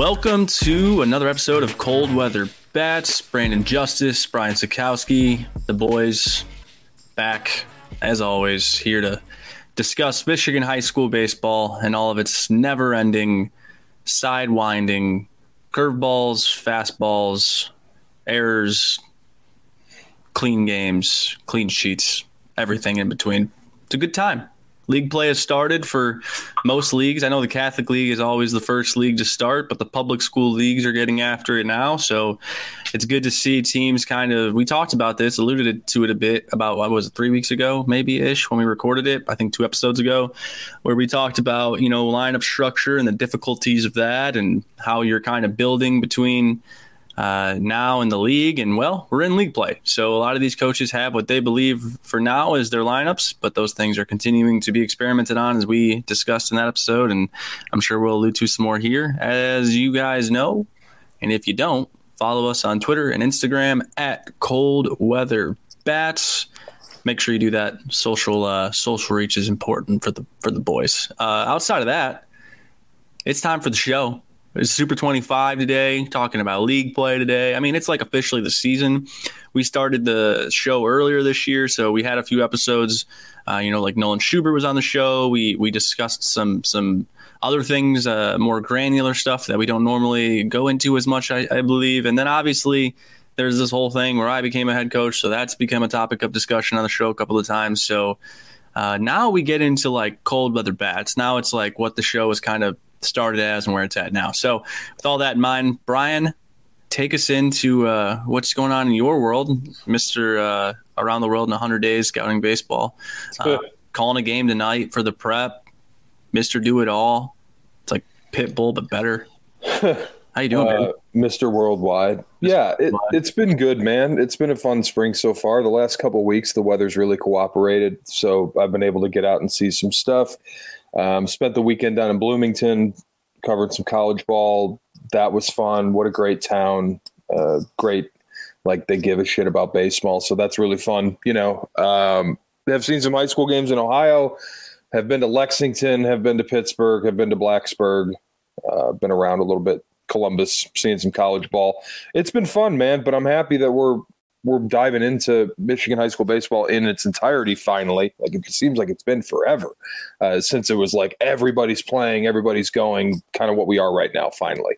Welcome to another episode of Cold Weather Bats. Brandon Justice, Brian Sakowski, the boys back as always here to discuss Michigan high school baseball and all of its never-ending, sidewinding curveballs, fastballs, errors, clean games, clean sheets, everything in between. It's a good time. League play has started for most leagues. I know the Catholic League is always the first league to start, but the public school leagues are getting after it now. So it's good to see teams kind of. We talked about this, alluded to it a bit about what was it, three weeks ago, maybe ish, when we recorded it. I think two episodes ago, where we talked about you know lineup structure and the difficulties of that, and how you're kind of building between uh, now in the league. And well, we're in league play. So a lot of these coaches have what they believe for now is their lineups, but those things are continuing to be experimented on as we discussed in that episode. And I'm sure we'll allude to some more here. As you guys know, and if you don't, follow us on Twitter and Instagram at Cold Weather Bats. Make sure you do that. Social uh, social reach is important for the for the boys. Uh, outside of that, it's time for the show. It's Super 25 today, talking about league play today. I mean, it's like officially the season. We started the show earlier this year, so we had a few episodes. Uh, you know, like Nolan Schubert was on the show. We we discussed some some other things, uh, more granular stuff that we don't normally go into as much, I, I believe. And then obviously, there's this whole thing where I became a head coach, so that's become a topic of discussion on the show a couple of times. So uh, now we get into like cold weather bats. Now it's like what the show is kind of started as and where it's at now. So, with all that in mind, Brian, take us into uh, what's going on in your world, Mister uh, Around the World in 100 Days Scouting Baseball. Uh, calling a game tonight for the prep, Mister Do It All. It's like Pitbull but better. How you doing, uh, Mr. Worldwide? Yeah, it, has been good, man. It's been a fun spring so far. The last couple weeks, the weather's really cooperated, so I've been able to get out and see some stuff. Um, spent the weekend down in Bloomington, covered some college ball. That was fun. What a great town. Uh, great, like they give a shit about baseball. So that's really fun. You know, um, have seen some high school games in Ohio, have been to Lexington, have been to Pittsburgh, have been to Blacksburg, uh, been around a little bit, Columbus, seeing some college ball. It's been fun, man. But I'm happy that we're we're diving into Michigan high school baseball in its entirety finally. Like it seems like it's been forever uh, since it was like everybody's playing, everybody's going, kind of what we are right now. Finally,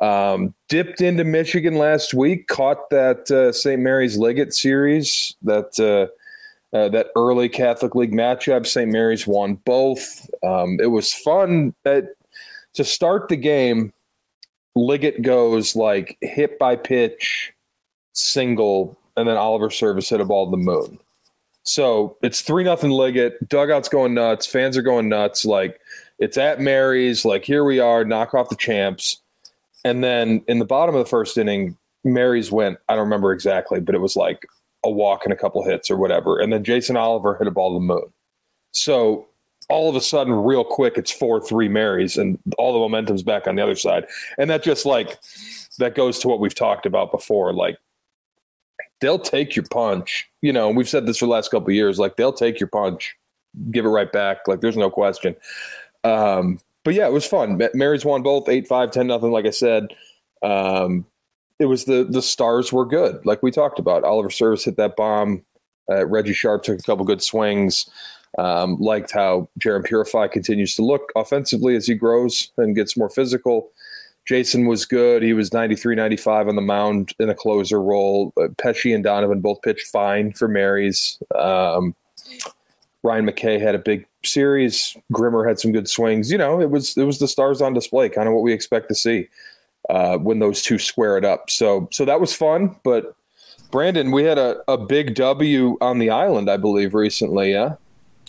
um, dipped into Michigan last week, caught that uh, St. Mary's Liggett series that. Uh, uh, that early Catholic League matchup, St. Mary's won both. Um, it was fun to start the game. Liggett goes like hit by pitch, single and then Oliver Service hit a ball to the moon. So it's three nothing Liggett. Dugout's going nuts. Fans are going nuts. Like it's at Mary's. Like here we are, knock off the champs. And then in the bottom of the first inning, Mary's went. I don't remember exactly, but it was like a walk and a couple hits or whatever. And then Jason Oliver hit a ball to the moon. So all of a sudden, real quick, it's four three Marys, and all the momentum's back on the other side. And that just like that goes to what we've talked about before. Like they'll take your punch. You know, we've said this for the last couple years. Like they'll take your punch, give it right back. Like there's no question. Um, but yeah, it was fun. Mary's won both 8 five ten nothing. Like I said, um, it was the the stars were good. Like we talked about, Oliver Service hit that bomb. Uh, Reggie Sharp took a couple good swings. Um, liked how Jaron Purify continues to look offensively as he grows and gets more physical. Jason was good. He was 93, 95 on the mound in a closer role. Uh, Pesci and Donovan both pitched fine for Marys. Um, Ryan McKay had a big series. Grimmer had some good swings. You know, it was it was the stars on display, kind of what we expect to see uh, when those two square it up. So so that was fun. But Brandon, we had a, a big W on the island, I believe, recently. Yeah.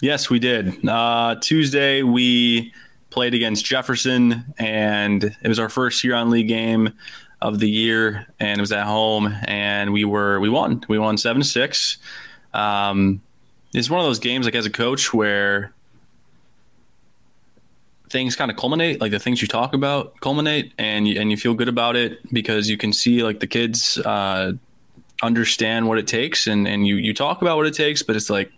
Yes, we did. Uh, Tuesday we played against Jefferson, and it was our first year on league game of the year, and it was at home, and we were we won. We won seven six. Um, it's one of those games, like as a coach, where things kind of culminate, like the things you talk about culminate, and you, and you feel good about it because you can see like the kids uh, understand what it takes, and and you you talk about what it takes, but it's like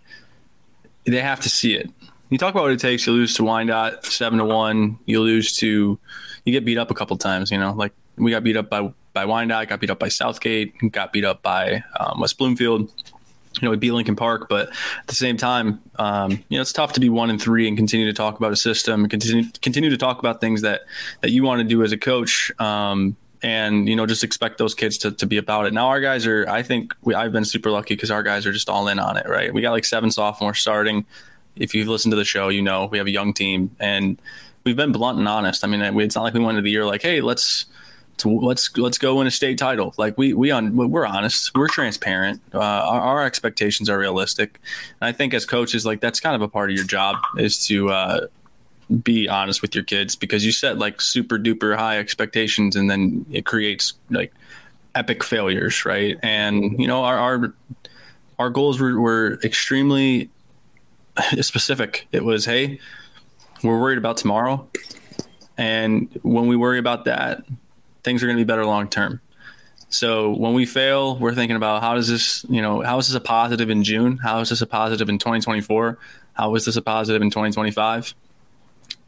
they have to see it you talk about what it takes. You lose to Wyandotte seven to one. You lose to, you get beat up a couple times. You know, like we got beat up by by Wyandotte, got beat up by Southgate, got beat up by um, West Bloomfield. You know, we beat Lincoln Park, but at the same time, um, you know, it's tough to be one and three and continue to talk about a system, continue continue to talk about things that that you want to do as a coach. Um, and you know just expect those kids to, to be about it now our guys are i think we, i've been super lucky because our guys are just all in on it right we got like seven sophomores starting if you've listened to the show you know we have a young team and we've been blunt and honest. I mean it's not like we went into the year like hey let's let's let's go win a state title. Like we we on we're honest. We're transparent. Uh, our, our, expectations are realistic. And i think as coaches like that's kind of a part of your job is to uh, be honest with your kids because you set like super duper high expectations and then it creates like epic failures, right? And you know, our our, our goals were, were extremely specific. It was, hey, we're worried about tomorrow, and when we worry about that, things are going to be better long term. So when we fail, we're thinking about how does this, you know, how is this a positive in June? How is this a positive in 2024? How is this a positive in 2025?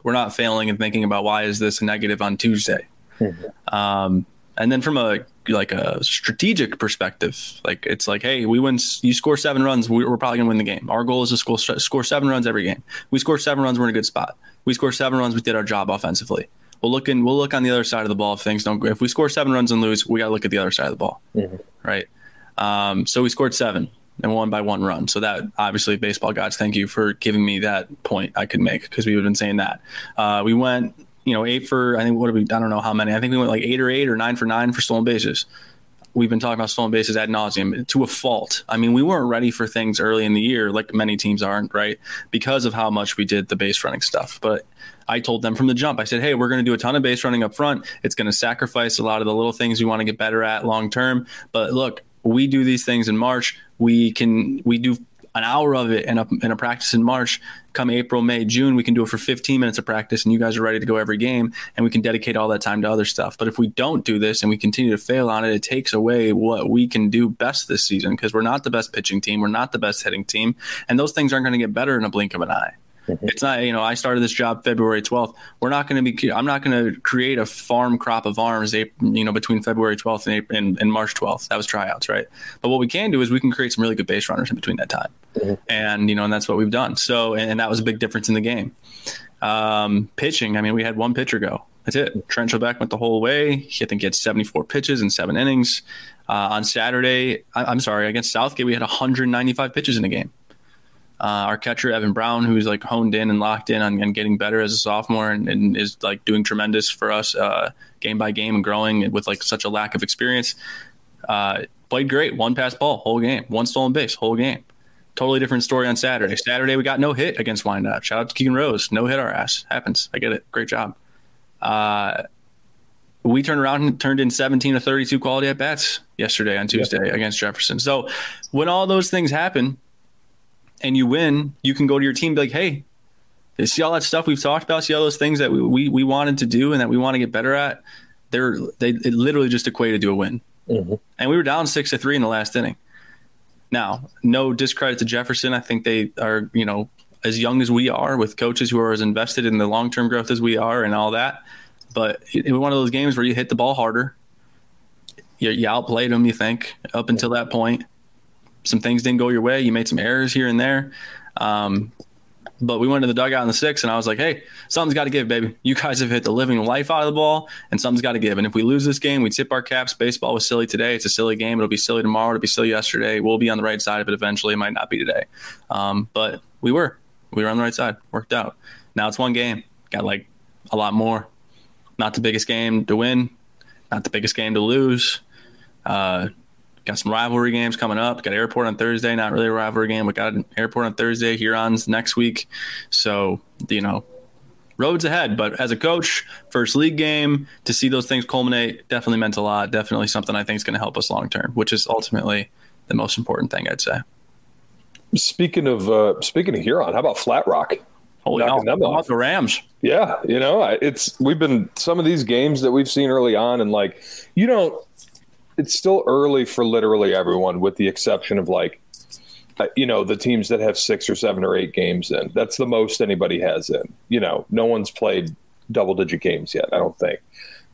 we're not failing and thinking about why is this a negative on Tuesday. Mm-hmm. Um, and then from a like a strategic perspective, like it's like, hey, we win. You score seven runs, we're probably gonna win the game. Our goal is to score score seven runs every game. We score seven runs, we're in a good spot. We score seven runs, we did our job offensively. We'll look in, we'll look on the other side of the ball if things don't. If we score seven runs and lose, we got to look at the other side of the ball, mm-hmm. right? Um, so we scored seven and won by one run. So that obviously, baseball gods, thank you for giving me that point I could make because we've been saying that. Uh, we went, you know, eight for I think what did we? I don't know how many. I think we went like eight or eight or nine for nine for stolen bases. We've been talking about stolen bases ad nauseum to a fault. I mean, we weren't ready for things early in the year, like many teams aren't, right? Because of how much we did the base running stuff. But I told them from the jump, I said, hey, we're going to do a ton of base running up front. It's going to sacrifice a lot of the little things we want to get better at long term. But look, we do these things in March. We can we do an hour of it in a, in a practice in March. Come April, May, June, we can do it for 15 minutes of practice, and you guys are ready to go every game, and we can dedicate all that time to other stuff. But if we don't do this and we continue to fail on it, it takes away what we can do best this season because we're not the best pitching team, we're not the best hitting team, and those things aren't going to get better in a blink of an eye. Mm-hmm. It's not, you know, I started this job February 12th. We're not going to be, I'm not going to create a farm crop of arms, you know, between February 12th and, April, and, and, March 12th. That was tryouts, right? But what we can do is we can create some really good base runners in between that time. Mm-hmm. And, you know, and that's what we've done. So, and, and that was a big difference in the game. Um, pitching, I mean, we had one pitcher go. That's it. Trent Trebek went the whole way. He, I think he had 74 pitches in seven innings. Uh, on Saturday, I, am sorry, against Southgate, we had 195 pitches in the game. Uh, our catcher Evan Brown, who's like honed in and locked in on, getting better as a sophomore, and, and, is like doing tremendous for us uh, game by game and growing with like such a lack of experience. Uh, played great, one pass ball whole game, one stolen base whole game. Totally different story on Saturday. Saturday we got no hit against Wyandotte. Shout out to Keegan Rose, no hit our ass happens. I get it, great job. Uh, we turned around and turned in 17 to 32 quality at bats yesterday on Tuesday yep. against Jefferson. So when all those things happen, and you win, you can go to your team and be like, hey, see all that stuff we've talked about, see all those things that we, we, we wanted to do and that we want to get better at. They're they it literally just equated to a win. Mm-hmm. And we were down six to three in the last inning. Now, no discredit to Jefferson. I think they are, you know, as young as we are, with coaches who are as invested in the long term growth as we are, and all that. But it, it was one of those games where you hit the ball harder. You, you outplayed them, you think, up until that point some things didn't go your way. You made some errors here and there. Um, but we went to the dugout in the sixth, and I was like, hey, something's got to give, baby. You guys have hit the living life out of the ball, and something's got to give. And if we lose this game, we tip our caps. Baseball was silly today. It's a silly game. It'll be silly tomorrow. It'll be silly yesterday. We'll be on the right side of it eventually. It might not be today. Um, but we were. We were on the right side. Worked out. Now it's one game. Got like a lot more. Not the biggest game to win, not the biggest game to lose. Uh, got some rivalry games coming up. Got airport on Thursday, not really a rivalry game, but got an airport on Thursday. Huron's next week, so you know, roads ahead. But as a coach, first league game to see those things culminate definitely meant a lot. Definitely something I think is going to help us long term, which is ultimately the most important thing I'd say. Speaking of uh, speaking of Huron, how about Flat Rock? Holy hell, them off. the Rams. Yeah, you know, it's we've been some of these games that we've seen early on, and like you don't it's still early for literally everyone, with the exception of like uh, you know, the teams that have six or seven or eight games in. That's the most anybody has in. You know, no one's played double digit games yet, I don't think.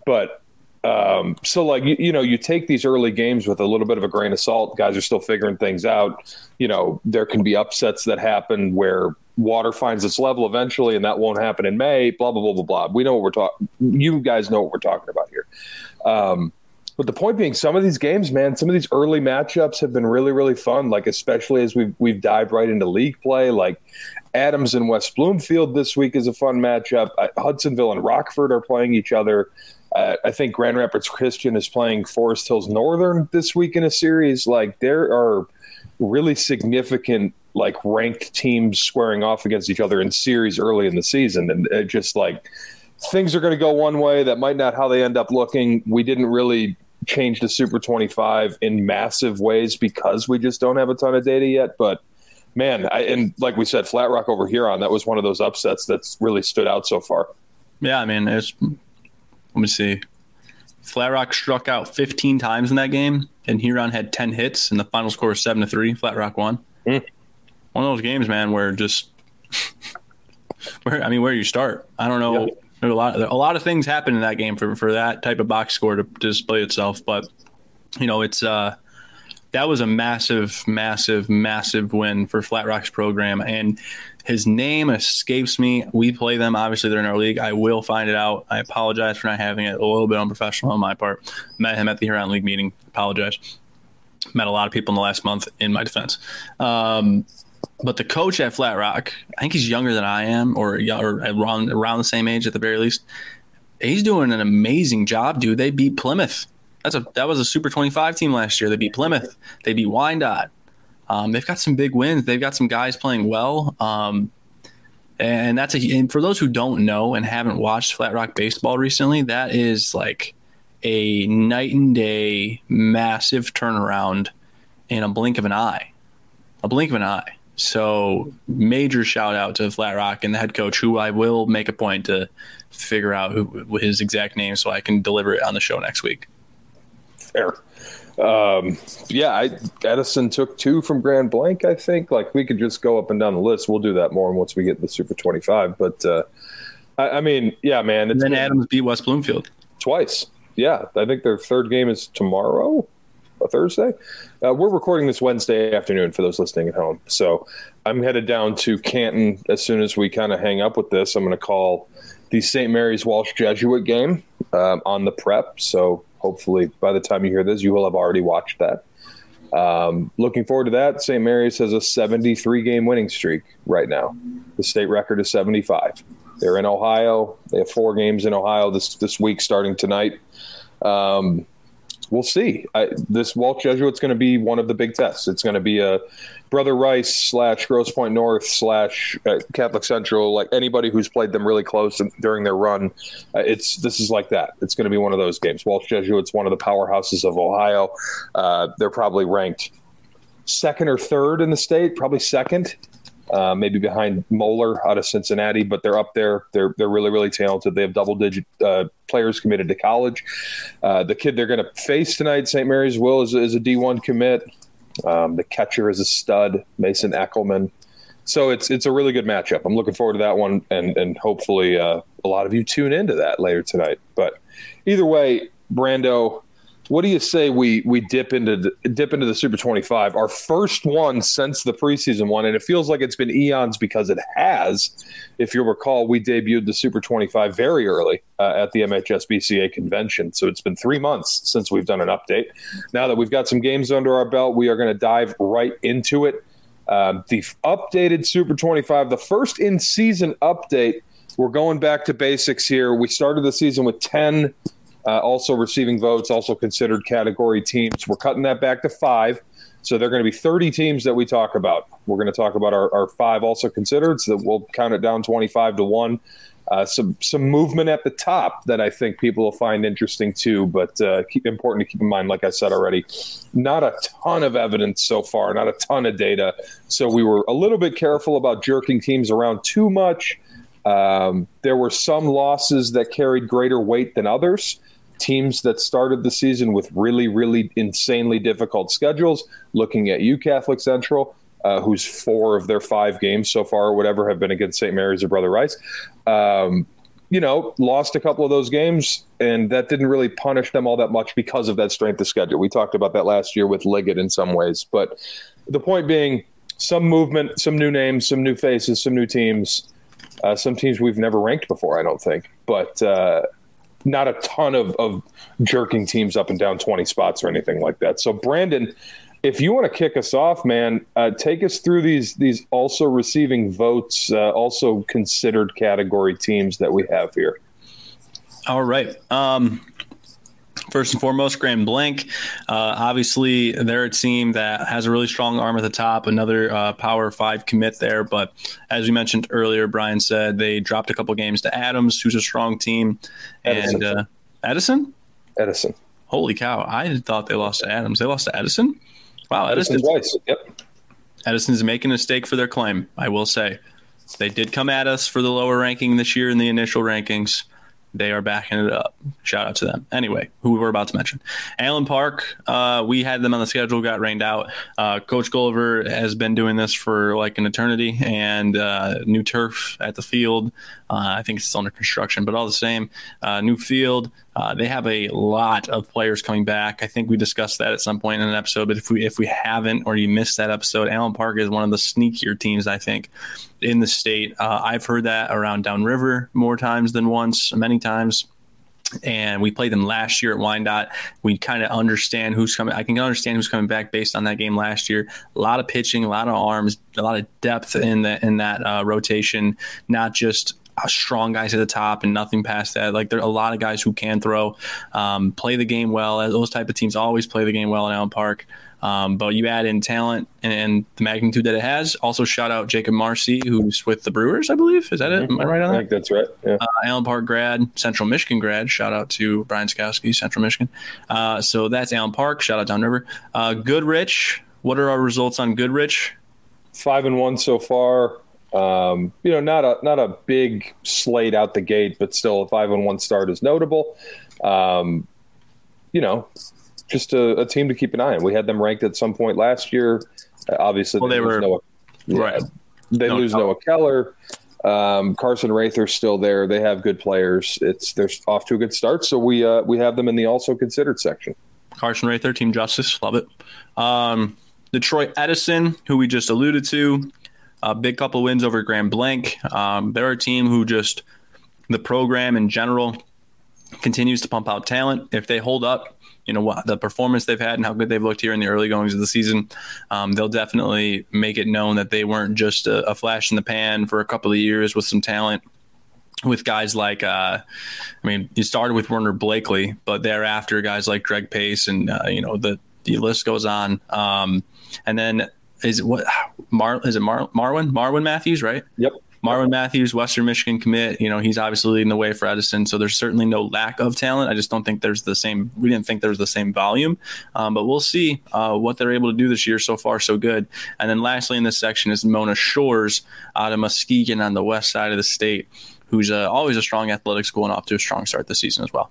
But um, so like you, you know, you take these early games with a little bit of a grain of salt. Guys are still figuring things out. You know, there can be upsets that happen where water finds its level eventually, and that won't happen in May. Blah blah blah blah blah. We know what we're talking. You guys know what we're talking about here. Um, but the point being, some of these games, man, some of these early matchups have been really, really fun. Like especially as we've we've dived right into league play. Like Adams and West Bloomfield this week is a fun matchup. Uh, Hudsonville and Rockford are playing each other. Uh, I think Grand Rapids Christian is playing Forest Hills Northern this week in a series. Like there are really significant like ranked teams squaring off against each other in series early in the season, and it just like things are going to go one way that might not how they end up looking. We didn't really change the Super 25 in massive ways because we just don't have a ton of data yet, but man, I, and like we said, Flat Rock over Huron, that was one of those upsets that's really stood out so far. Yeah, I mean, it's let me see. Flat Rock struck out 15 times in that game, and Huron had 10 hits, and the final score was seven to three. Flat Rock won. Mm. One of those games, man, where just where I mean, where you start. I don't know. Yeah. There's a lot. A lot of things happen in that game for for that type of box score to, to display itself, but you know, it's uh that was a massive, massive, massive win for Flat Rock's program. And his name escapes me. We play them. Obviously, they're in our league. I will find it out. I apologize for not having it. A little bit unprofessional on my part. Met him at the Huron League meeting. Apologize. Met a lot of people in the last month in my defense. Um, but the coach at Flat Rock, I think he's younger than I am, or, or around, around the same age at the very least. He's doing an amazing job, dude. They beat Plymouth that's a that was a Super 25 team last year. They beat Plymouth. They beat Wyandotte. Um, they've got some big wins. They've got some guys playing well. Um, and that's a and for those who don't know and haven't watched Flat Rock baseball recently, that is like a night and day massive turnaround in a blink of an eye. A blink of an eye. So major shout out to Flat Rock and the head coach, who I will make a point to figure out who his exact name so I can deliver it on the show next week fair. Um, yeah, I, Edison took two from Grand Blanc. I think like we could just go up and down the list. We'll do that more once we get the Super Twenty Five. But uh, I, I, mean, yeah, man. and then Adams beat West Bloomfield twice. Yeah, I think their third game is tomorrow, a Thursday. Uh, we're recording this Wednesday afternoon for those listening at home. So I'm headed down to Canton as soon as we kind of hang up with this. I'm going to call the St. Mary's Walsh Jesuit game um, on the prep. So hopefully by the time you hear this, you will have already watched that. Um, looking forward to that. St. Mary's has a 73 game winning streak right now. The state record is 75. They're in Ohio. They have four games in Ohio this this week, starting tonight. Um, we'll see. I, this Walsh Jesuit's going to be one of the big tests. It's going to be a Brother Rice slash Grosse Pointe North slash uh, Catholic Central, like anybody who's played them really close during their run. Uh, it's this is like that. It's going to be one of those games. Walsh Jesuit's one of the powerhouses of Ohio. Uh, they're probably ranked second or third in the state, probably second. Uh, maybe behind Moeller out of Cincinnati, but they're up there. They're they're really really talented. They have double digit uh, players committed to college. Uh, the kid they're going to face tonight, St. Mary's Will, is, is a D one commit. Um, the catcher is a stud, Mason Eckelman. So it's it's a really good matchup. I'm looking forward to that one, and and hopefully uh, a lot of you tune into that later tonight. But either way, Brando, what do you say we we dip into the, dip into the Super 25? Our first one since the preseason one, and it feels like it's been eons because it has. If you'll recall, we debuted the Super 25 very early uh, at the MHSBCA convention, so it's been three months since we've done an update. Now that we've got some games under our belt, we are going to dive right into it. Um, the updated Super 25, the first in season update. We're going back to basics here. We started the season with 10 uh, also receiving votes, also considered category teams. We're cutting that back to five. So they're going to be 30 teams that we talk about. We're going to talk about our, our five also considered, so that we'll count it down 25 to one. Uh, some some movement at the top that I think people will find interesting too, but uh, keep, important to keep in mind. Like I said already, not a ton of evidence so far, not a ton of data. So we were a little bit careful about jerking teams around too much. Um, there were some losses that carried greater weight than others teams that started the season with really, really insanely difficult schedules. Looking at you, Catholic Central, uh, four of their five games so far, or whatever, have been against St. Mary's or Brother Rice. Um, you know, lost a couple of those games, and that didn't really punish them all that much because of that strength of schedule. We talked about that last year with Liggett in some ways, but the point being, some movement, some new names, some new faces, some new teams, uh, some teams we've never ranked before. I don't think, but uh, not a ton of, of jerking teams up and down twenty spots or anything like that. So, Brandon, if you want to kick us off, man, uh, take us through these these also receiving votes, uh, also considered category teams that we have here. All right. Um, first and foremost, Grand Blanc. Uh, obviously, they're a team that has a really strong arm at the top, another uh, Power Five commit there. But as we mentioned earlier, Brian said they dropped a couple games to Adams, who's a strong team, Edison. and uh, Edison. Edison. Holy cow! I thought they lost to Adams. They lost to Edison. Wow, Edison twice. Yep. Edison's making a stake for their claim. I will say, they did come at us for the lower ranking this year in the initial rankings. They are backing it up. Shout out to them. Anyway, who we were about to mention, Allen Park. Uh, we had them on the schedule, got rained out. Uh, Coach Gulliver has been doing this for like an eternity, and uh, new turf at the field. Uh, I think it's still under construction, but all the same, uh, new field. Uh, they have a lot of players coming back. I think we discussed that at some point in an episode, but if we if we haven't or you missed that episode, Allen Park is one of the sneakier teams I think in the state. Uh, I've heard that around Downriver more times than once, many times and we played them last year at Wyandotte. We kind of understand who's coming. I can understand who's coming back based on that game last year. A lot of pitching, a lot of arms, a lot of depth in the in that uh, rotation. Not just strong guys at the top and nothing past that. Like there are a lot of guys who can throw, um, play the game well. Those type of teams always play the game well in Allen Park. Um, but you add in talent and, the magnitude that it has. Also, shout out Jacob Marcy, who's with the Brewers, I believe. Is that it? Am I right on that? I think that's right. Yeah. Uh, Allen Park grad, Central Michigan grad. Shout out to Brian Sakowski, Central Michigan. Uh, so that's Allen Park. Shout out Downriver. Uh, Goodrich. What are our results on Goodrich? Five and one so far. Um, you know, not a not a big slate out the gate, but still a five and one start is notable. Um, you know, just a, a, team to keep an eye on. We had them ranked at some point last year. Uh, obviously, well, they, they were Noah, right. They no, lose Noah Keller. Um, Carson Rather's still there. They have good players. It's they're off to a good start. So we uh, we have them in the also considered section. Carson Rather, Team Justice, love it. Um, Detroit Edison, who we just alluded to, a big couple wins over Grand Blanc. Um, they're a team who just the program in general continues to pump out talent. If they hold up, you know what the performance they've had and how good they've looked here in the early goings of the season, um, they'll definitely make it known that they weren't just a, a, flash in the pan for a couple of years with some talent. With guys like, uh, I mean, you started with Werner Blakely, but thereafter guys like Greg Pace and uh, you know the the list goes on. Um, and then is it what Mar is it Mar, Marwin Marwin Matthews right? Yep. Marwin Matthews, Western Michigan commit. You know, he's obviously leading the way for Edison. So there's certainly no lack of talent. I just don't think there's the same. We didn't think there was the same volume, um, but we'll see uh, what they're able to do this year. So far, so good. And then lastly in this section is Mona Shores out of Muskegon on the west side of the state, who's uh, always a strong athletic school and off to a strong start this season as well.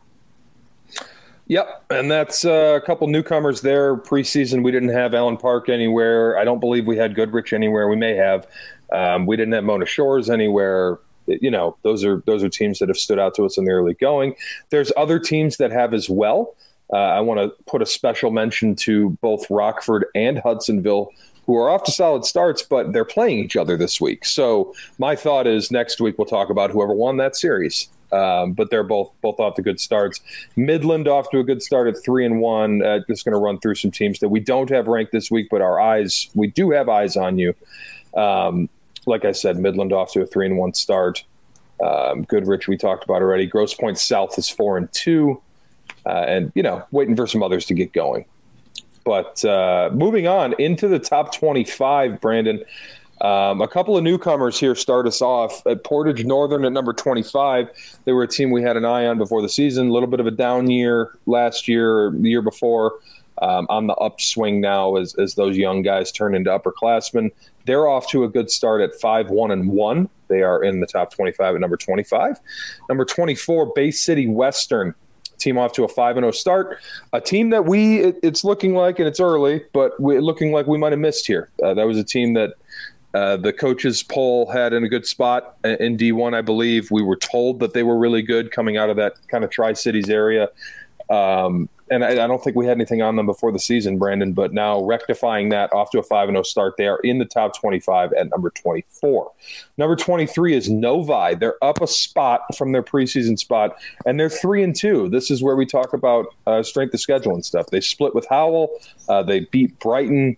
Yep, and that's uh, a couple newcomers there. Preseason, we didn't have Allen Park anywhere. I don't believe we had Goodrich anywhere. We may have. Um, we didn't have Mona Shores anywhere. You know, those are those are teams that have stood out to us in the early going. There's other teams that have as well. Uh, I want to put a special mention to both Rockford and Hudsonville, who are off to solid starts, but they're playing each other this week. So my thought is next week we'll talk about whoever won that series. Um, but they're both both off to good starts. Midland off to a good start at three and one. Uh, just going to run through some teams that we don't have ranked this week, but our eyes we do have eyes on you. Um, like I said, Midland off to a three and one start. Um, Goodrich we talked about already. Grosse Pointe South is four and two, uh, and you know waiting for some others to get going. But uh, moving on into the top twenty-five, Brandon. Um, a couple of newcomers here start us off at Portage Northern at number 25. They were a team we had an eye on before the season. A little bit of a down year last year, the year before. Um, on the upswing now as, as those young guys turn into upperclassmen. They're off to a good start at 5 1 and 1. They are in the top 25 at number 25. Number 24, Bay City Western team off to a 5 0 start. A team that we, it, it's looking like, and it's early, but we're looking like we might have missed here. Uh, that was a team that uh, the coaches poll had in a good spot in D1, I believe. We were told that they were really good coming out of that kind of Tri Cities area. Um, and I, I, don't think we had anything on them before the season, Brandon. But now rectifying that off to a five and zero oh start, they are in the top twenty five at number twenty four. Number twenty three is Novi. They're up a spot from their preseason spot, and they're three and two. This is where we talk about uh, strength of schedule and stuff. They split with Howell. Uh, they beat Brighton.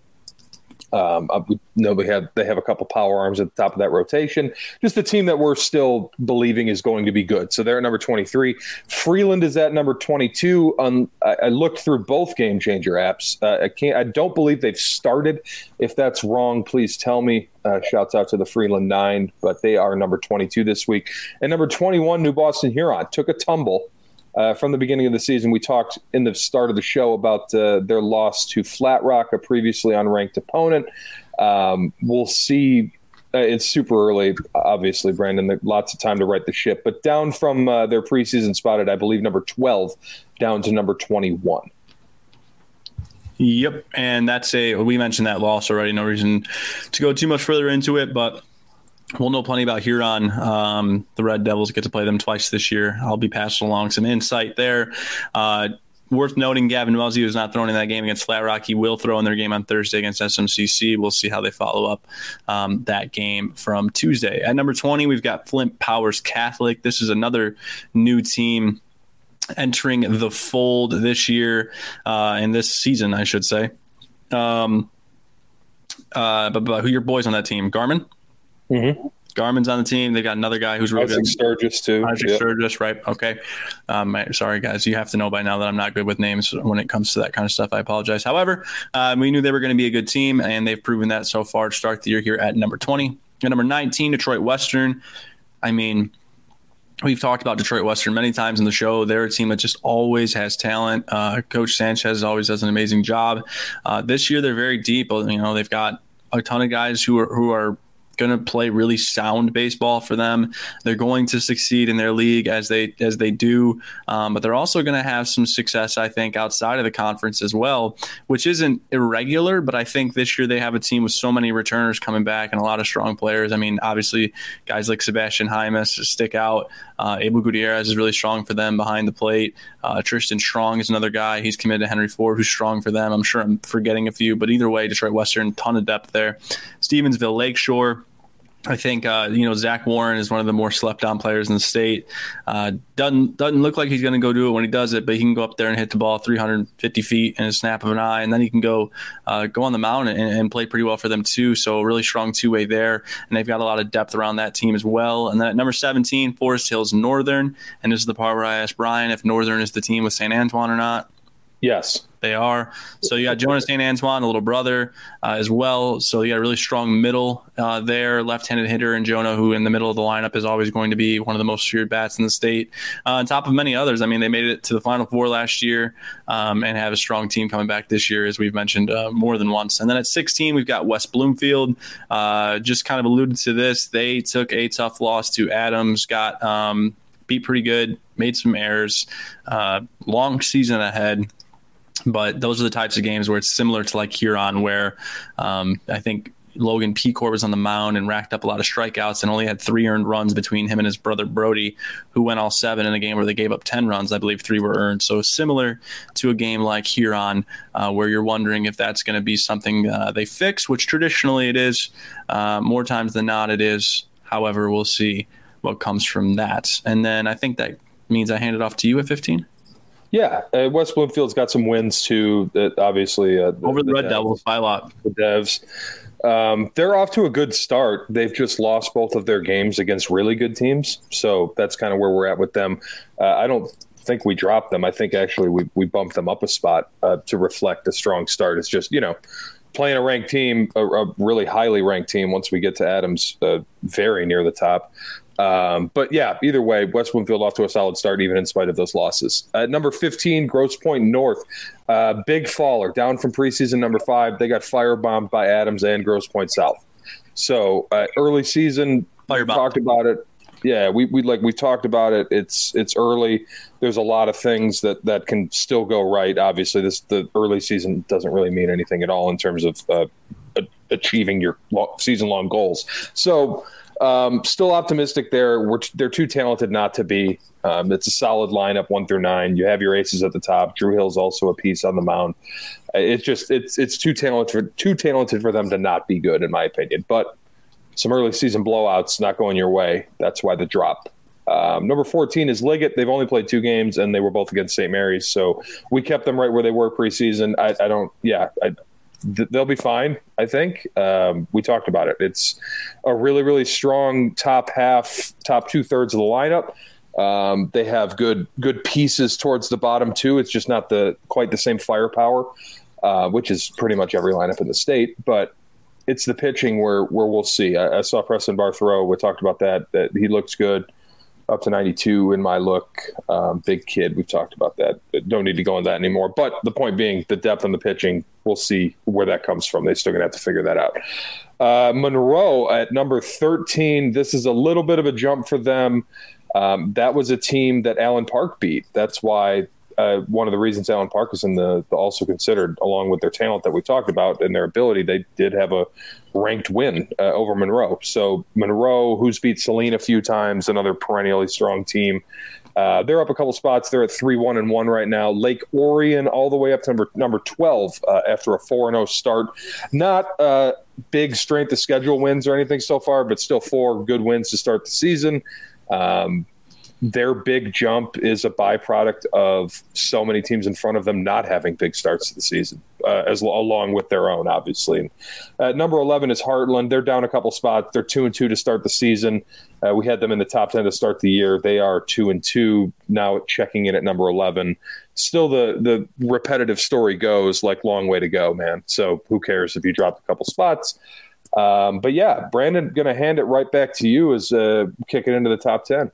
Um, we know they have they have a couple power arms at the top of that rotation. Just a team that we're still believing is going to be good. So they're at number 23. Freeland is at number 22. Um, I, I, looked through both game changer apps. Uh, I can't. I don't believe they've started. If that's wrong, please tell me. Uh, shouts out to the Freeland Nine, but they are number 22 this week. And number 21, New Boston Huron took a tumble uh, from the beginning of the season, we talked in the start of the show about uh, their loss to Flat Rock, a previously unranked opponent. Um, we'll see. Uh, it's super early, obviously, Brandon. Lots of time to right the ship, but down from uh, their preseason spotted, I believe, number 12 down to number 21. Yep, and that's a we mentioned that loss already. No reason to go too much further into it, but we'll know plenty about Huron. Um, the Red Devils get to play them twice this year. I'll be passing along some insight there. Uh, worth noting, Gavin Muzzy was not throwing in that game against Flat Rock. He will throw in their game on Thursday against SMCC. We'll see how they follow up um, that game from Tuesday. At number 20, we've got Flint Powers Catholic. This is another new team entering the fold this year, uh, in this season, I should say. Um, uh, but, but who your boys on that team? Garmin? Mm-hmm. Garmin's on the team. They got another guy who's really Isaac good. Sturgis too. Isaac yep. Sturgis, right? Okay. Um, sorry, guys. You have to know by now that I'm not good with names when it comes to that kind of stuff. I apologize. However, um, we knew they were going to be a good team, and they've proven that so far to start the year here at number 20. At number 19, Detroit Western. I mean, We've talked about Detroit Western many times in the show. They're a team that just always has talent. Uh, Coach Sanchez always does an amazing job. Uh, this year, they're very deep. You know, they've got a ton of guys who are who are going to play really sound baseball for them. They're going to succeed in their league as they as they do, um, but they're also going to have some success, I think, outside of the conference as well, which isn't irregular. But I think this year they have a team with so many returners coming back and a lot of strong players. I mean, obviously, guys like Sebastian Jaimes stick out. Uh, Abel Gutierrez is really strong for them behind the plate. Uh, Tristan Strong is another guy. He's committed to Henry Ford, who's strong for them. I'm sure I'm forgetting a few, but either way, Detroit Western, ton of depth there. Stevensville Lakeshore I think uh, you know Zach Warren is one of the more slept on players in the state. Uh, doesn't doesn't look like he's going to go do it when he does it, but he can go up there and hit the ball 350 feet in a snap of an eye, and then he can go uh, go on the mound and, and, play pretty well for them too. So really strong two way there, and they've got a lot of depth around that team as well. And then at number 17, Forest Hills Northern, and this is the part where I asked Brian if Northern is the team with St. Antoine or not. Yes. They are. So you got Jonas St. Antoine, a little brother uh, as well. So you got a really strong middle uh, there, left-handed hitter, and Jonah, who in the middle of the lineup is always going to be one of the most feared bats in the state. Uh, on top of many others, I mean, they made it to the Final Four last year um, and have a strong team coming back this year, as we've mentioned uh, more than once. And then at 16, we've got West Bloomfield. Uh, just kind of alluded to this. They took a tough loss to Adams, got um, beat pretty good, made some errors. Uh, long season ahead but those are the types of games where it's similar to like Huron, where um, I think Logan Pecor was on the mound and racked up a lot of strikeouts and only had three earned runs between him and his brother Brody, who went all seven in a game where they gave up 10 runs. I believe three were earned. So similar to a game like Huron, uh, where you're wondering if that's going to be something uh, they fix, which traditionally it is. Uh, more times than not, it is. However, we'll see what comes from that. And then I think that means I hand it off to you at 15. Yeah, uh, West Bloomfield's got some wins too. That obviously uh, the, over the, the Red Devils, Devils by a lot. The Devs, um, they're off to a good start. They've just lost both of their games against really good teams, so that's kind of where we're at with them. Uh, I don't think we dropped them. I think actually we we bumped them up a spot uh, to reflect a strong start. It's just you know playing a ranked team, a, a, really highly ranked team. Once we get to Adams, uh, very near the top. Um, but yeah, either way, West Bloomfield off to a solid start, even in spite of those losses. At number 15, Grosse Pointe North, uh, big faller, down from preseason number five. They got firebombed by Adams and Grosse Pointe South. So uh, early season, Firebomb. talked about it. Yeah, we we like we talked about it. It's it's early. There's a lot of things that that can still go right. Obviously, this the early season doesn't really mean anything at all in terms of uh, achieving your season long goals. So um, still optimistic there. We're, they're too talented not to be. Um, it's a solid lineup, one through nine. You have your aces at the top. Drew Hill's also a piece on the mound. It's just it's it's too talented for too talented for them to not be good, in my opinion. But some early season blowouts not going your way. That's why the drop. Um, number 14 is Liggett. They've only played two games, and they were both against St. Mary's. So we kept them right where they were preseason. I, I don't, yeah, I, they'll be fine. I think um, we talked about it. It's a really, really strong top half, top two thirds of the lineup. Um, they have good, good pieces towards the bottom too. It's just not the quite the same firepower, uh, which is pretty much every lineup in the state. But it's the pitching where where we'll see. I, I saw Preston Barthrow. We talked about that. That he looks good up to 92 in my look. Um, big kid. We've talked about that. Don't need to go on that anymore. But the point being, the depth on the pitching, we'll see where that comes from. They're still going to have to figure that out. Uh, Monroe at number 13. This is a little bit of a jump for them. Um, that was a team that Allen Park beat. That's why uh, one of the reasons Allen Park was in the, the, also considered, along with their talent that we talked about and their ability, they did have a ranked win uh, over Monroe. So Monroe, who's beat Saline a few times, another perennially strong team. Uh, they're up a couple spots. They're at three one and one right now. Lake Orion all the way up to number number twelve uh, after a four and zero oh start. Not uh, big strength of schedule wins or anything so far, but still four good wins to start the season. Um, their big jump is a byproduct of so many teams in front of them not having big starts to the season, uh, as along with their own, obviously. Uh, number eleven is Hartland. They're down a couple spots. They're two and two to start the season. Uh, we had them in the top ten to start the year. They are two and two now, checking in at number eleven. Still, the the repetitive story goes like long way to go, man. So who cares if you dropped a couple spots? Um, but yeah, Brandon, going to hand it right back to you as uh, kick it into the top ten.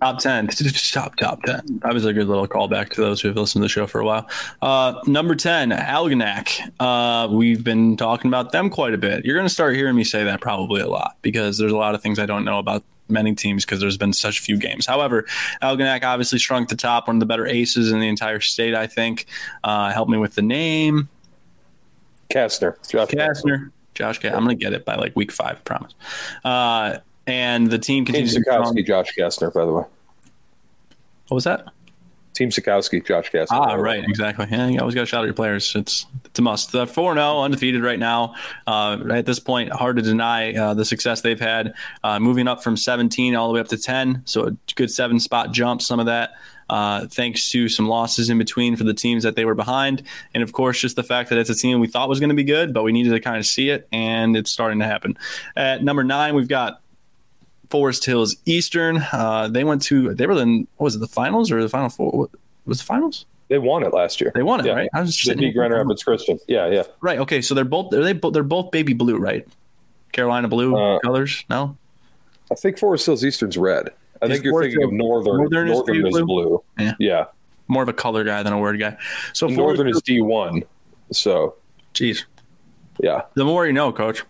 Top 10. Top, top 10. That was a good little callback to those who have listened to the show for a while. Uh, number 10, Algonac. Uh, we've been talking about them quite a bit. You're going to start hearing me say that probably a lot because there's a lot of things I don't know about many teams because there's been such few games. However, Algonac obviously shrunk the top, one of the better aces in the entire state, I think. Uh, help me with the name. Kastner. Josh Kastner. Josh Kastner. I'm going to get it by like week five, I promise. Uh, and the team continues. Team Sakowski, Josh Kastner, by the way. What was that? Team Sakowski, Josh Kastner. Ah, right, exactly. Yeah, you always got to shout at your players. It's it's a must. The four zero undefeated right now. Uh, at this point, hard to deny uh, the success they've had. Uh, moving up from seventeen all the way up to ten, so a good seven spot jump. Some of that. Uh, thanks to some losses in between for the teams that they were behind. And of course, just the fact that it's a team we thought was going to be good, but we needed to kind of see it, and it's starting to happen. At number nine, we've got Forest Hills Eastern. Uh, they went to they were in what was it the finals or the final four? What, was the finals? They won it last year. They won it, yeah. right? I was just beat Grand Rapids Christian. Yeah, yeah. Right. Okay. So they're both are they both they're both baby blue, right? Carolina blue uh, colors. No. I think Forest Hills Eastern's red. I is think you're Forest thinking of Northern. Northern, Northern is, blue? is, blue? Yeah. Yeah. More of a color guy than a word guy. So Northern is D one. So. Jeez. Yeah. The more you know, coach.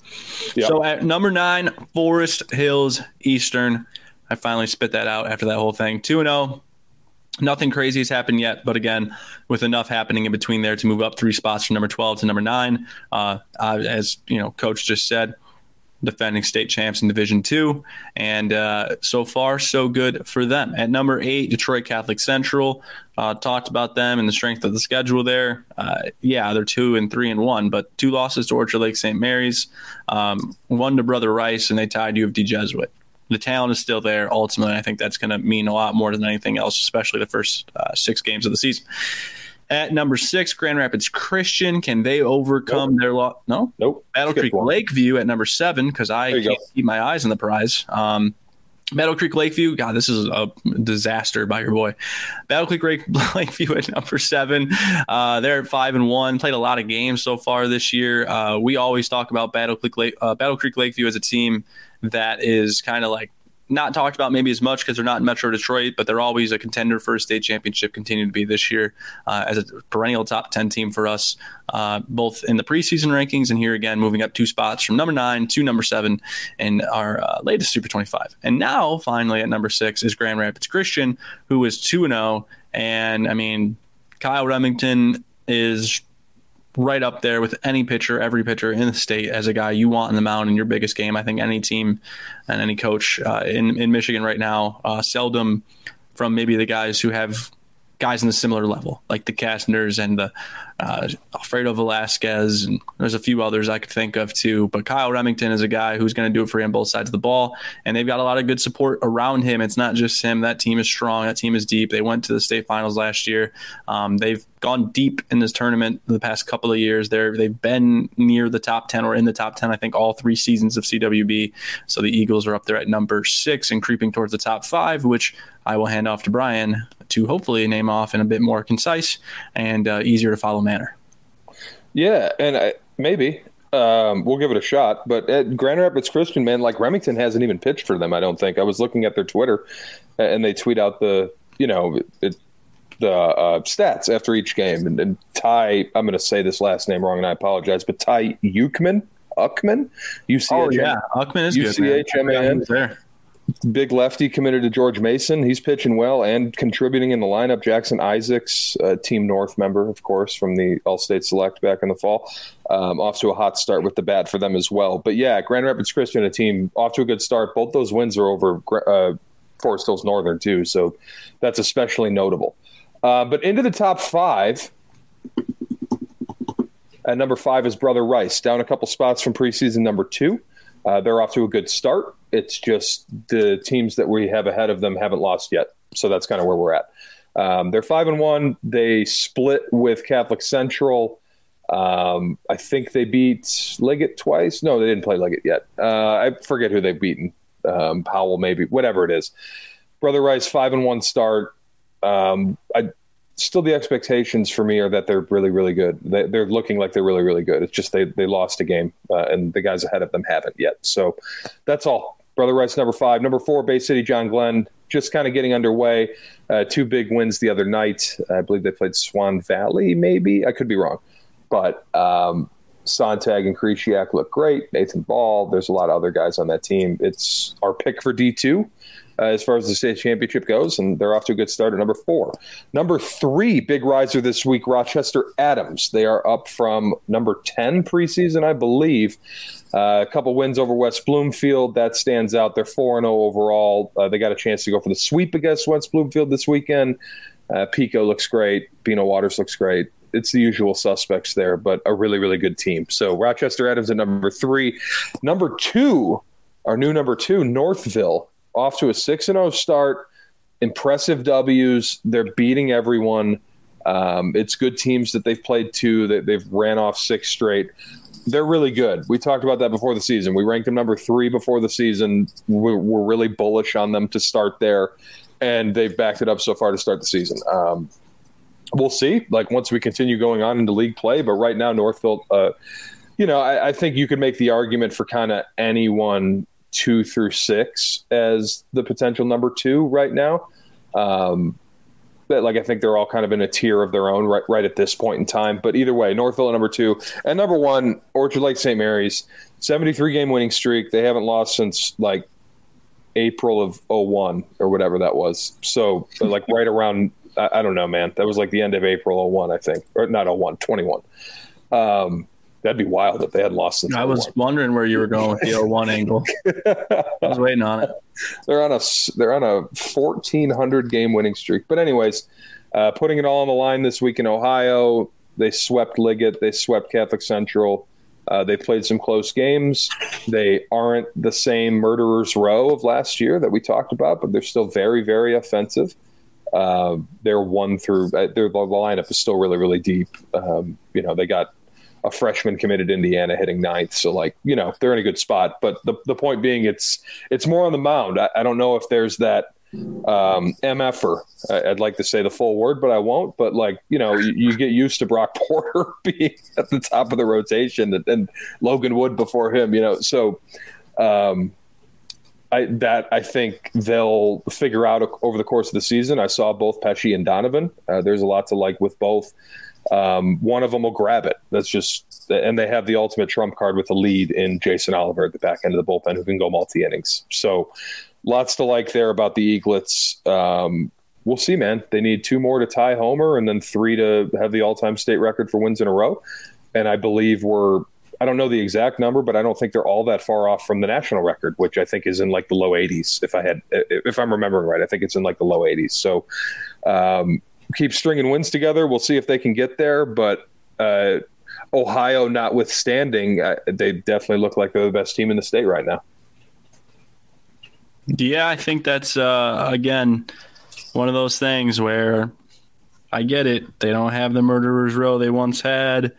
Yeah. So at number nine, Forest Hills Eastern. I finally spit that out after that whole thing. 2 0. Nothing crazy has happened yet, but again, with enough happening in between there to move up three spots from number 12 to number nine, uh, uh, as you know, coach just said, defending state champs in Division Two, and uh, so far so good for them. At number eight, Detroit Catholic Central. Uh, talked about them and the strength of the schedule there. Uh, yeah, they're two and three and one, but two losses to Orchard Lake St. Mary's, um, one to Brother Rice, and they tied U of D Jesuit the talent is still there. Ultimately, I think that's going to mean a lot more than anything else, especially the first uh, six games of the season. At number six, Grand Rapids Christian. Can they overcome nope. their loss? No? Nope. Battle Creek one. Lakeview at number seven, because I can't go. keep my eyes on the prize. Um, Battle Creek Lakeview, God, this is a disaster by your boy. Battle Creek Lakeview at number seven. Uh, they're at five and one. Played a lot of games so far this year. Uh, we always talk about Battle Creek, Lake, uh, Battle Creek Lakeview as a team that is kind of like not talked about maybe as much because they're not in Metro Detroit, but they're always a contender for a state championship. Continue to be this year uh, as a perennial top ten team for us, uh, both in the preseason rankings and here again moving up two spots from number nine to number seven in our uh, latest Super 25. And now finally at number six is Grand Rapids Christian, who is two and zero. Oh. And I mean, Kyle Remington is right up there with any pitcher, every pitcher in the state as a guy you want in the mound in your biggest game. I think any team and any coach uh, in in Michigan right now, uh, seldom from maybe the guys who have guys in a similar level, like the Castners and the uh, Alfredo Velasquez, and there's a few others I could think of too. But Kyle Remington is a guy who's going to do it for him both sides of the ball, and they've got a lot of good support around him. It's not just him. That team is strong. That team is deep. They went to the state finals last year. Um, they've gone deep in this tournament the past couple of years. They're they've been near the top ten or in the top ten. I think all three seasons of CWB. So the Eagles are up there at number six and creeping towards the top five, which I will hand off to Brian to hopefully name off in a bit more concise and uh, easier to follow manner. Yeah, and I, maybe um, we'll give it a shot. But at Grand Rapids Christian, man, like Remington hasn't even pitched for them. I don't think. I was looking at their Twitter, and they tweet out the you know it, the uh, stats after each game. And, and Ty, I'm going to say this last name wrong, and I apologize, but Ty Ukman, Uckman, UCH. Oh yeah, Uckman is UCHMAN. Big lefty committed to George Mason. He's pitching well and contributing in the lineup. Jackson Isaacs, Team North member, of course, from the All State Select back in the fall, um, off to a hot start with the bat for them as well. But yeah, Grand Rapids Christian, a team off to a good start. Both those wins are over uh, Forest Hills Northern too, so that's especially notable. Uh, but into the top five. At number five is Brother Rice, down a couple spots from preseason number two. Uh, they're off to a good start. It's just the teams that we have ahead of them haven't lost yet. So that's kind of where we're at. Um, they're five and one. They split with Catholic Central. Um, I think they beat Liggett twice. No, they didn't play Liggett yet. Uh, I forget who they've beaten. Um, Powell, maybe, whatever it is. Brother Rice, five and one start. Um, I still the expectations for me are that they're really, really good. They, are looking like they're really, really good. It's just they they lost a game, uh, and the guys ahead of them haven't yet. So that's all. Brother Rice, number five, number four, Bay City, John Glenn, just kind of getting underway. Uh, two big wins the other night. I believe they played Swan Valley, maybe I could be wrong, but um, Sontag and Kresiak look great. Nathan Ball, there's a lot of other guys on that team. It's our pick for D two uh, as far as the state championship goes, and they're off to a good start at number four. Number three, big riser this week, Rochester Adams. They are up from number 10 preseason, I believe. Uh, a couple wins over West Bloomfield. That stands out. They're 4 0 overall. Uh, they got a chance to go for the sweep against West Bloomfield this weekend. Uh, Pico looks great. Bino Waters looks great. It's the usual suspects there, but a really, really good team. So Rochester Adams at number three. Number two, our new number two, Northville off to a 6 and 0 start. Impressive W's. They're beating everyone. Um, it's good teams that they've played to, that they've ran off six straight. They're really good. We talked about that before the season. We ranked them number three before the season. We're, we're really bullish on them to start there, and they've backed it up so far to start the season. Um, we'll see. Like once we continue going on into league play, but right now Northville, uh, you know, I, I, think you could make the argument for kind of anyone two through six as the potential number two right now. Um, but like I think they're all kind of in a tier of their own right right at this point in time. But either way, Northville number two and number one, Orchard Lake St. Mary's, seventy three game winning streak. They haven't lost since like April of 01 or whatever that was. So like right around I, I, don't know, man. That was like the end of April 01, I think. Or not 01, 21. Um, That'd be wild if they had lost. The. I was one. wondering where you were going with the 01 angle. I was waiting on it. They're on a they're on a 1400 game winning streak. But anyways, uh, putting it all on the line this week in Ohio, they swept Liggett, they swept Catholic Central. Uh, they played some close games. They aren't the same murderers row of last year that we talked about, but they're still very, very offensive. Uh, they're one through. Uh, their the lineup is still really, really deep. Um, you know, they got a freshman committed Indiana hitting ninth. So like, you know, they're in a good spot. But the, the point being it's it's more on the mound. I, I don't know if there's that um, MFer. I'd like to say the full word, but I won't. But like, you know, you, you get used to Brock Porter being at the top of the rotation and, and Logan Wood before him, you know. So um, I, that I think they'll figure out over the course of the season. I saw both Pesce and Donovan. Uh, there's a lot to like with both. Um, one of them will grab it. That's just, and they have the ultimate trump card with the lead in Jason Oliver at the back end of the bullpen who can go multi innings. So lots to like there about the Eaglets. Um, we'll see, man. They need two more to tie Homer and then three to have the all time state record for wins in a row. And I believe we're I don't know the exact number, but I don't think they're all that far off from the national record, which I think is in like the low 80s. If I had, if I'm remembering right, I think it's in like the low 80s. So um, keep stringing wins together. We'll see if they can get there. But uh, Ohio, notwithstanding, uh, they definitely look like they're the best team in the state right now. Yeah, I think that's uh, again one of those things where I get it. They don't have the murderers row they once had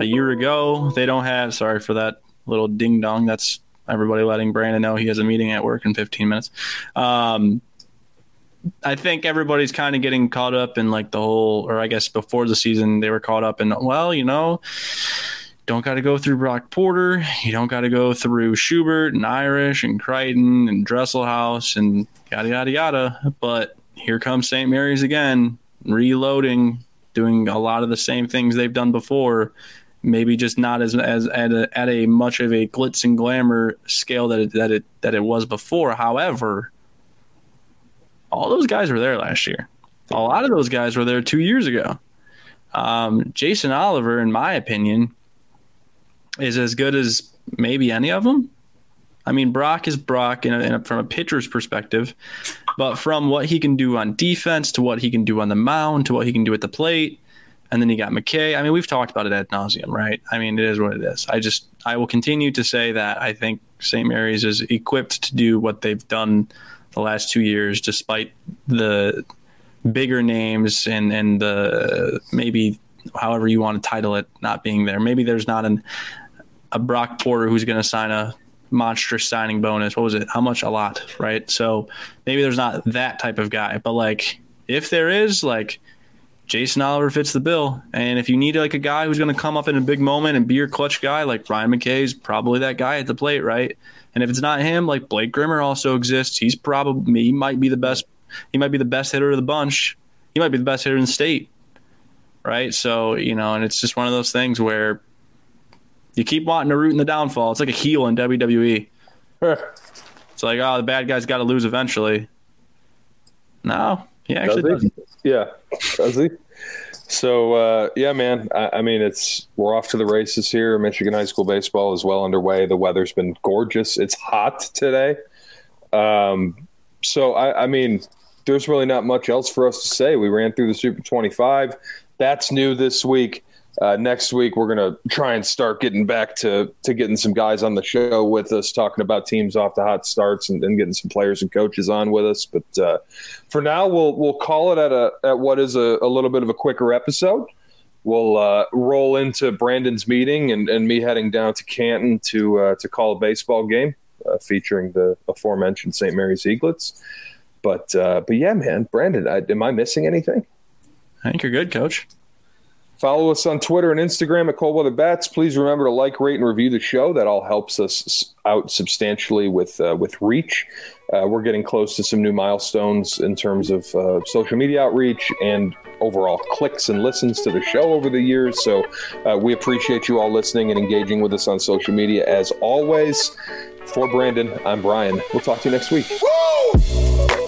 a year ago. They don't have. Sorry for that little ding dong. That's everybody letting Brandon know he has a meeting at work in 15 minutes. Um, I think everybody's kind of getting caught up in like the whole, or I guess before the season they were caught up in. Well, you know, don't got to go through Brock Porter. You don't got to go through Schubert and Irish and Crichton and Dresselhaus and yada yada yada. But here comes St. Mary's again, reloading, doing a lot of the same things they've done before maybe just not as as at a, at a much of a glitz and glamour scale that it, that it that it was before. However, all those guys were there last year. A lot of those guys were there two years ago. Um, Jason Oliver, in my opinion, is as good as maybe any of them. I mean, Brock is Brock in a, in a, from a pitcher's perspective, but from what he can do on defense to what he can do on the mound to what he can do at the plate, and then you got McKay. I mean, we've talked about it ad nauseum, right? I mean, it is what it is. I just, I will continue to say that I think St. Mary's is equipped to do what they've done the last two years, despite the bigger names and and the maybe however you want to title it not being there. Maybe there's not an a Brock Porter who's going to sign a monstrous signing bonus. What was it? How much? A lot, right? So maybe there's not that type of guy, but like if there is, like Jason Oliver fits the bill. And if you need like a guy who's going to come up in a big moment and be your clutch guy, like Ryan McKay is probably that guy at the plate, right? And if it's not him, like Blake Grimmer also exists. He's probably he might be the best. He might be the best hitter of the bunch. He might be the best hitter in the state, right? So you know, and it's just one of those things where you keep wanting to root in the downfall. It's like a heel in WWE. it's like, oh, the bad guy's got to lose eventually. No, he actually does. does. Yeah, does he? So uh, yeah, man. I, I, mean, it's we're off to the races here. Michigan high school baseball is well underway. The weather's been gorgeous. It's hot today. Um, so I, I mean, there's really not much else for us to say. We ran through the Super 25. That's new this week. Uh, next week we're gonna try and start getting back to to getting some guys on the show with us, talking about teams off the hot starts and, and getting some players and coaches on with us. But uh, for now, we'll we'll call it at a at what is a, a little bit of a quicker episode. We'll uh, roll into Brandon's meeting and, and me heading down to Canton to uh, to call a baseball game uh, featuring the aforementioned St. Mary's Eaglets. But uh, but yeah, man, Brandon, I, am I missing anything? I think you're good, Coach. Follow us on Twitter and Instagram at Cold Weather Bats. Please remember to like, rate, and review the show. That all helps us out substantially with uh, with reach. Uh, we're getting close to some new milestones in terms of uh, social media outreach and overall clicks and listens to the show over the years. So uh, we appreciate you all listening and engaging with us on social media as always. For Brandon, I'm Brian. We'll talk to you next week. Woo!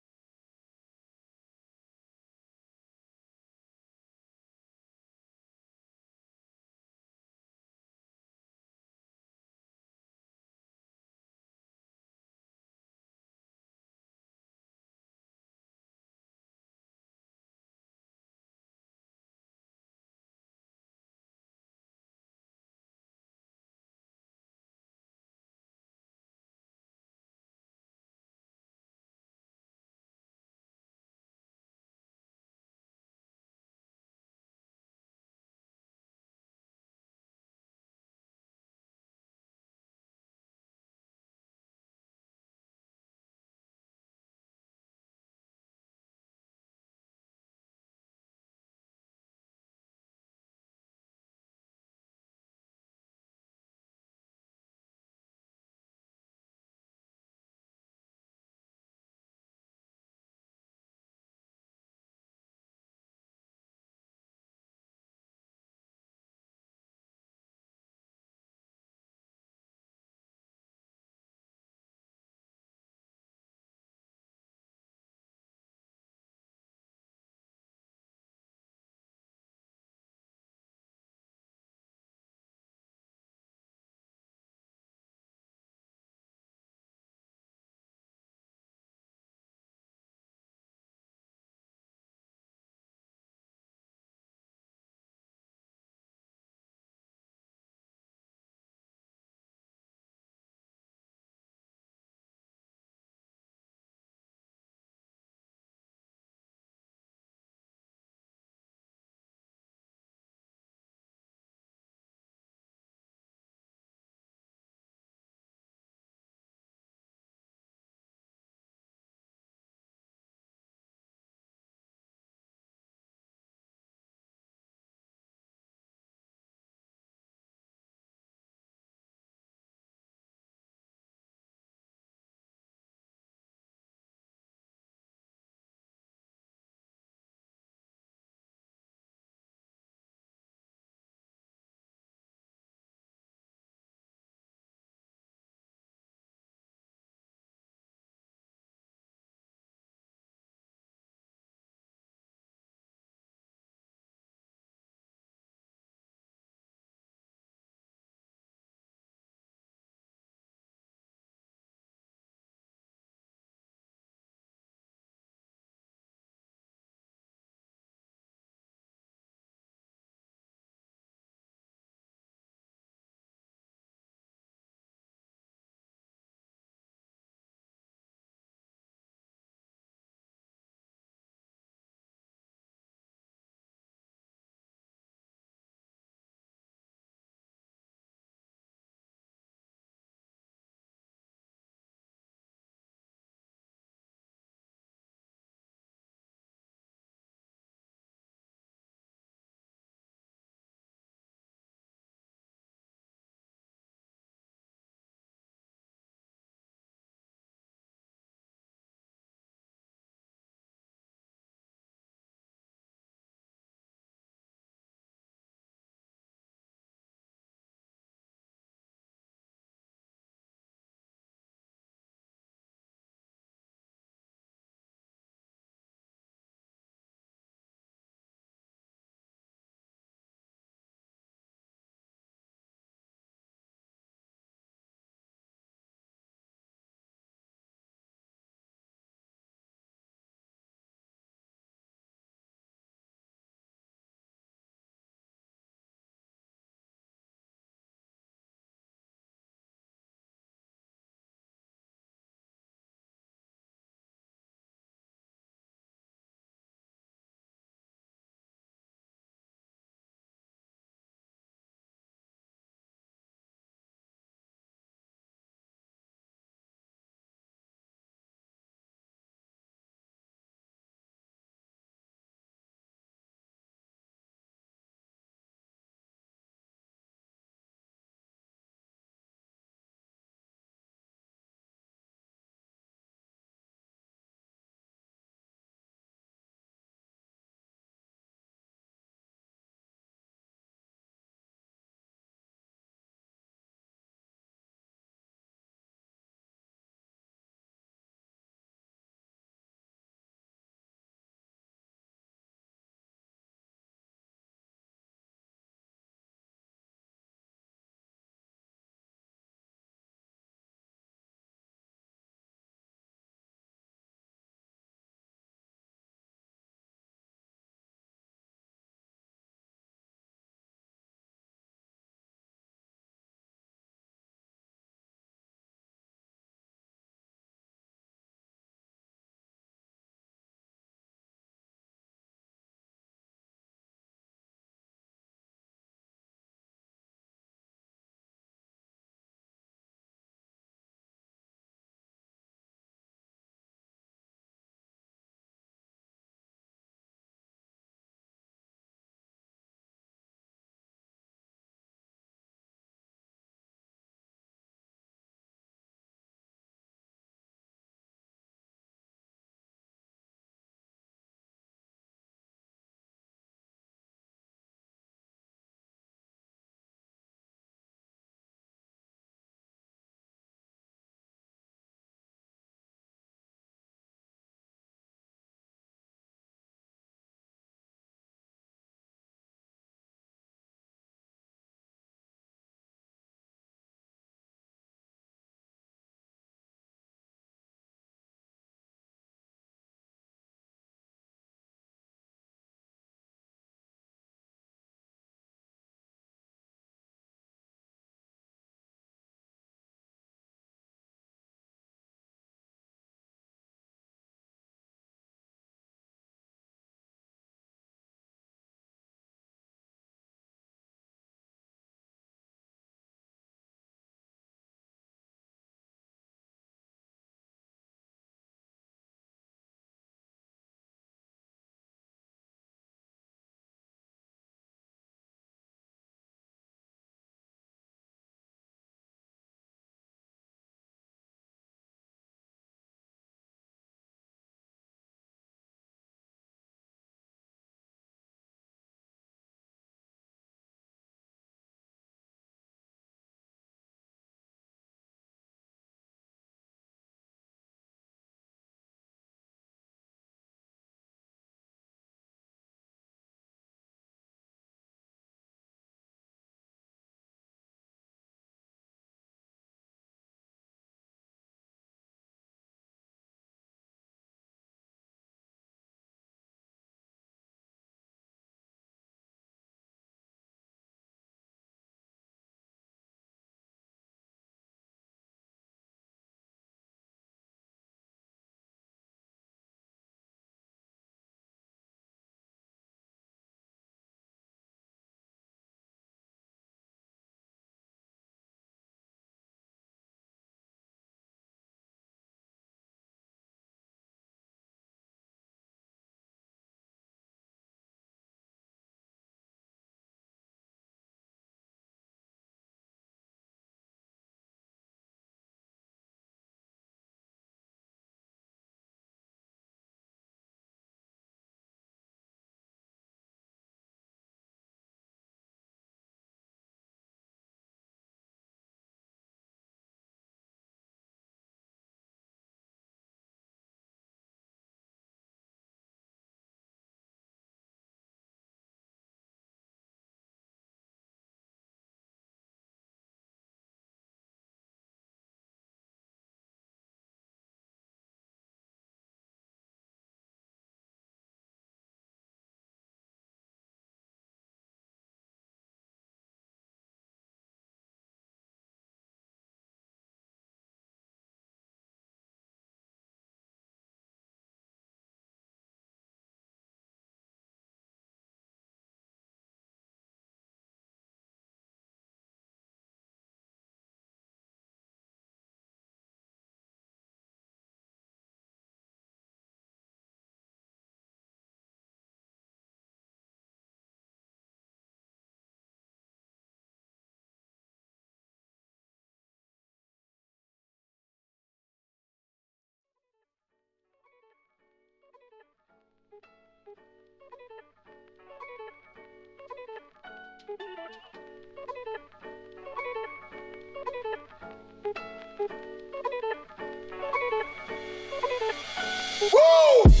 Woo!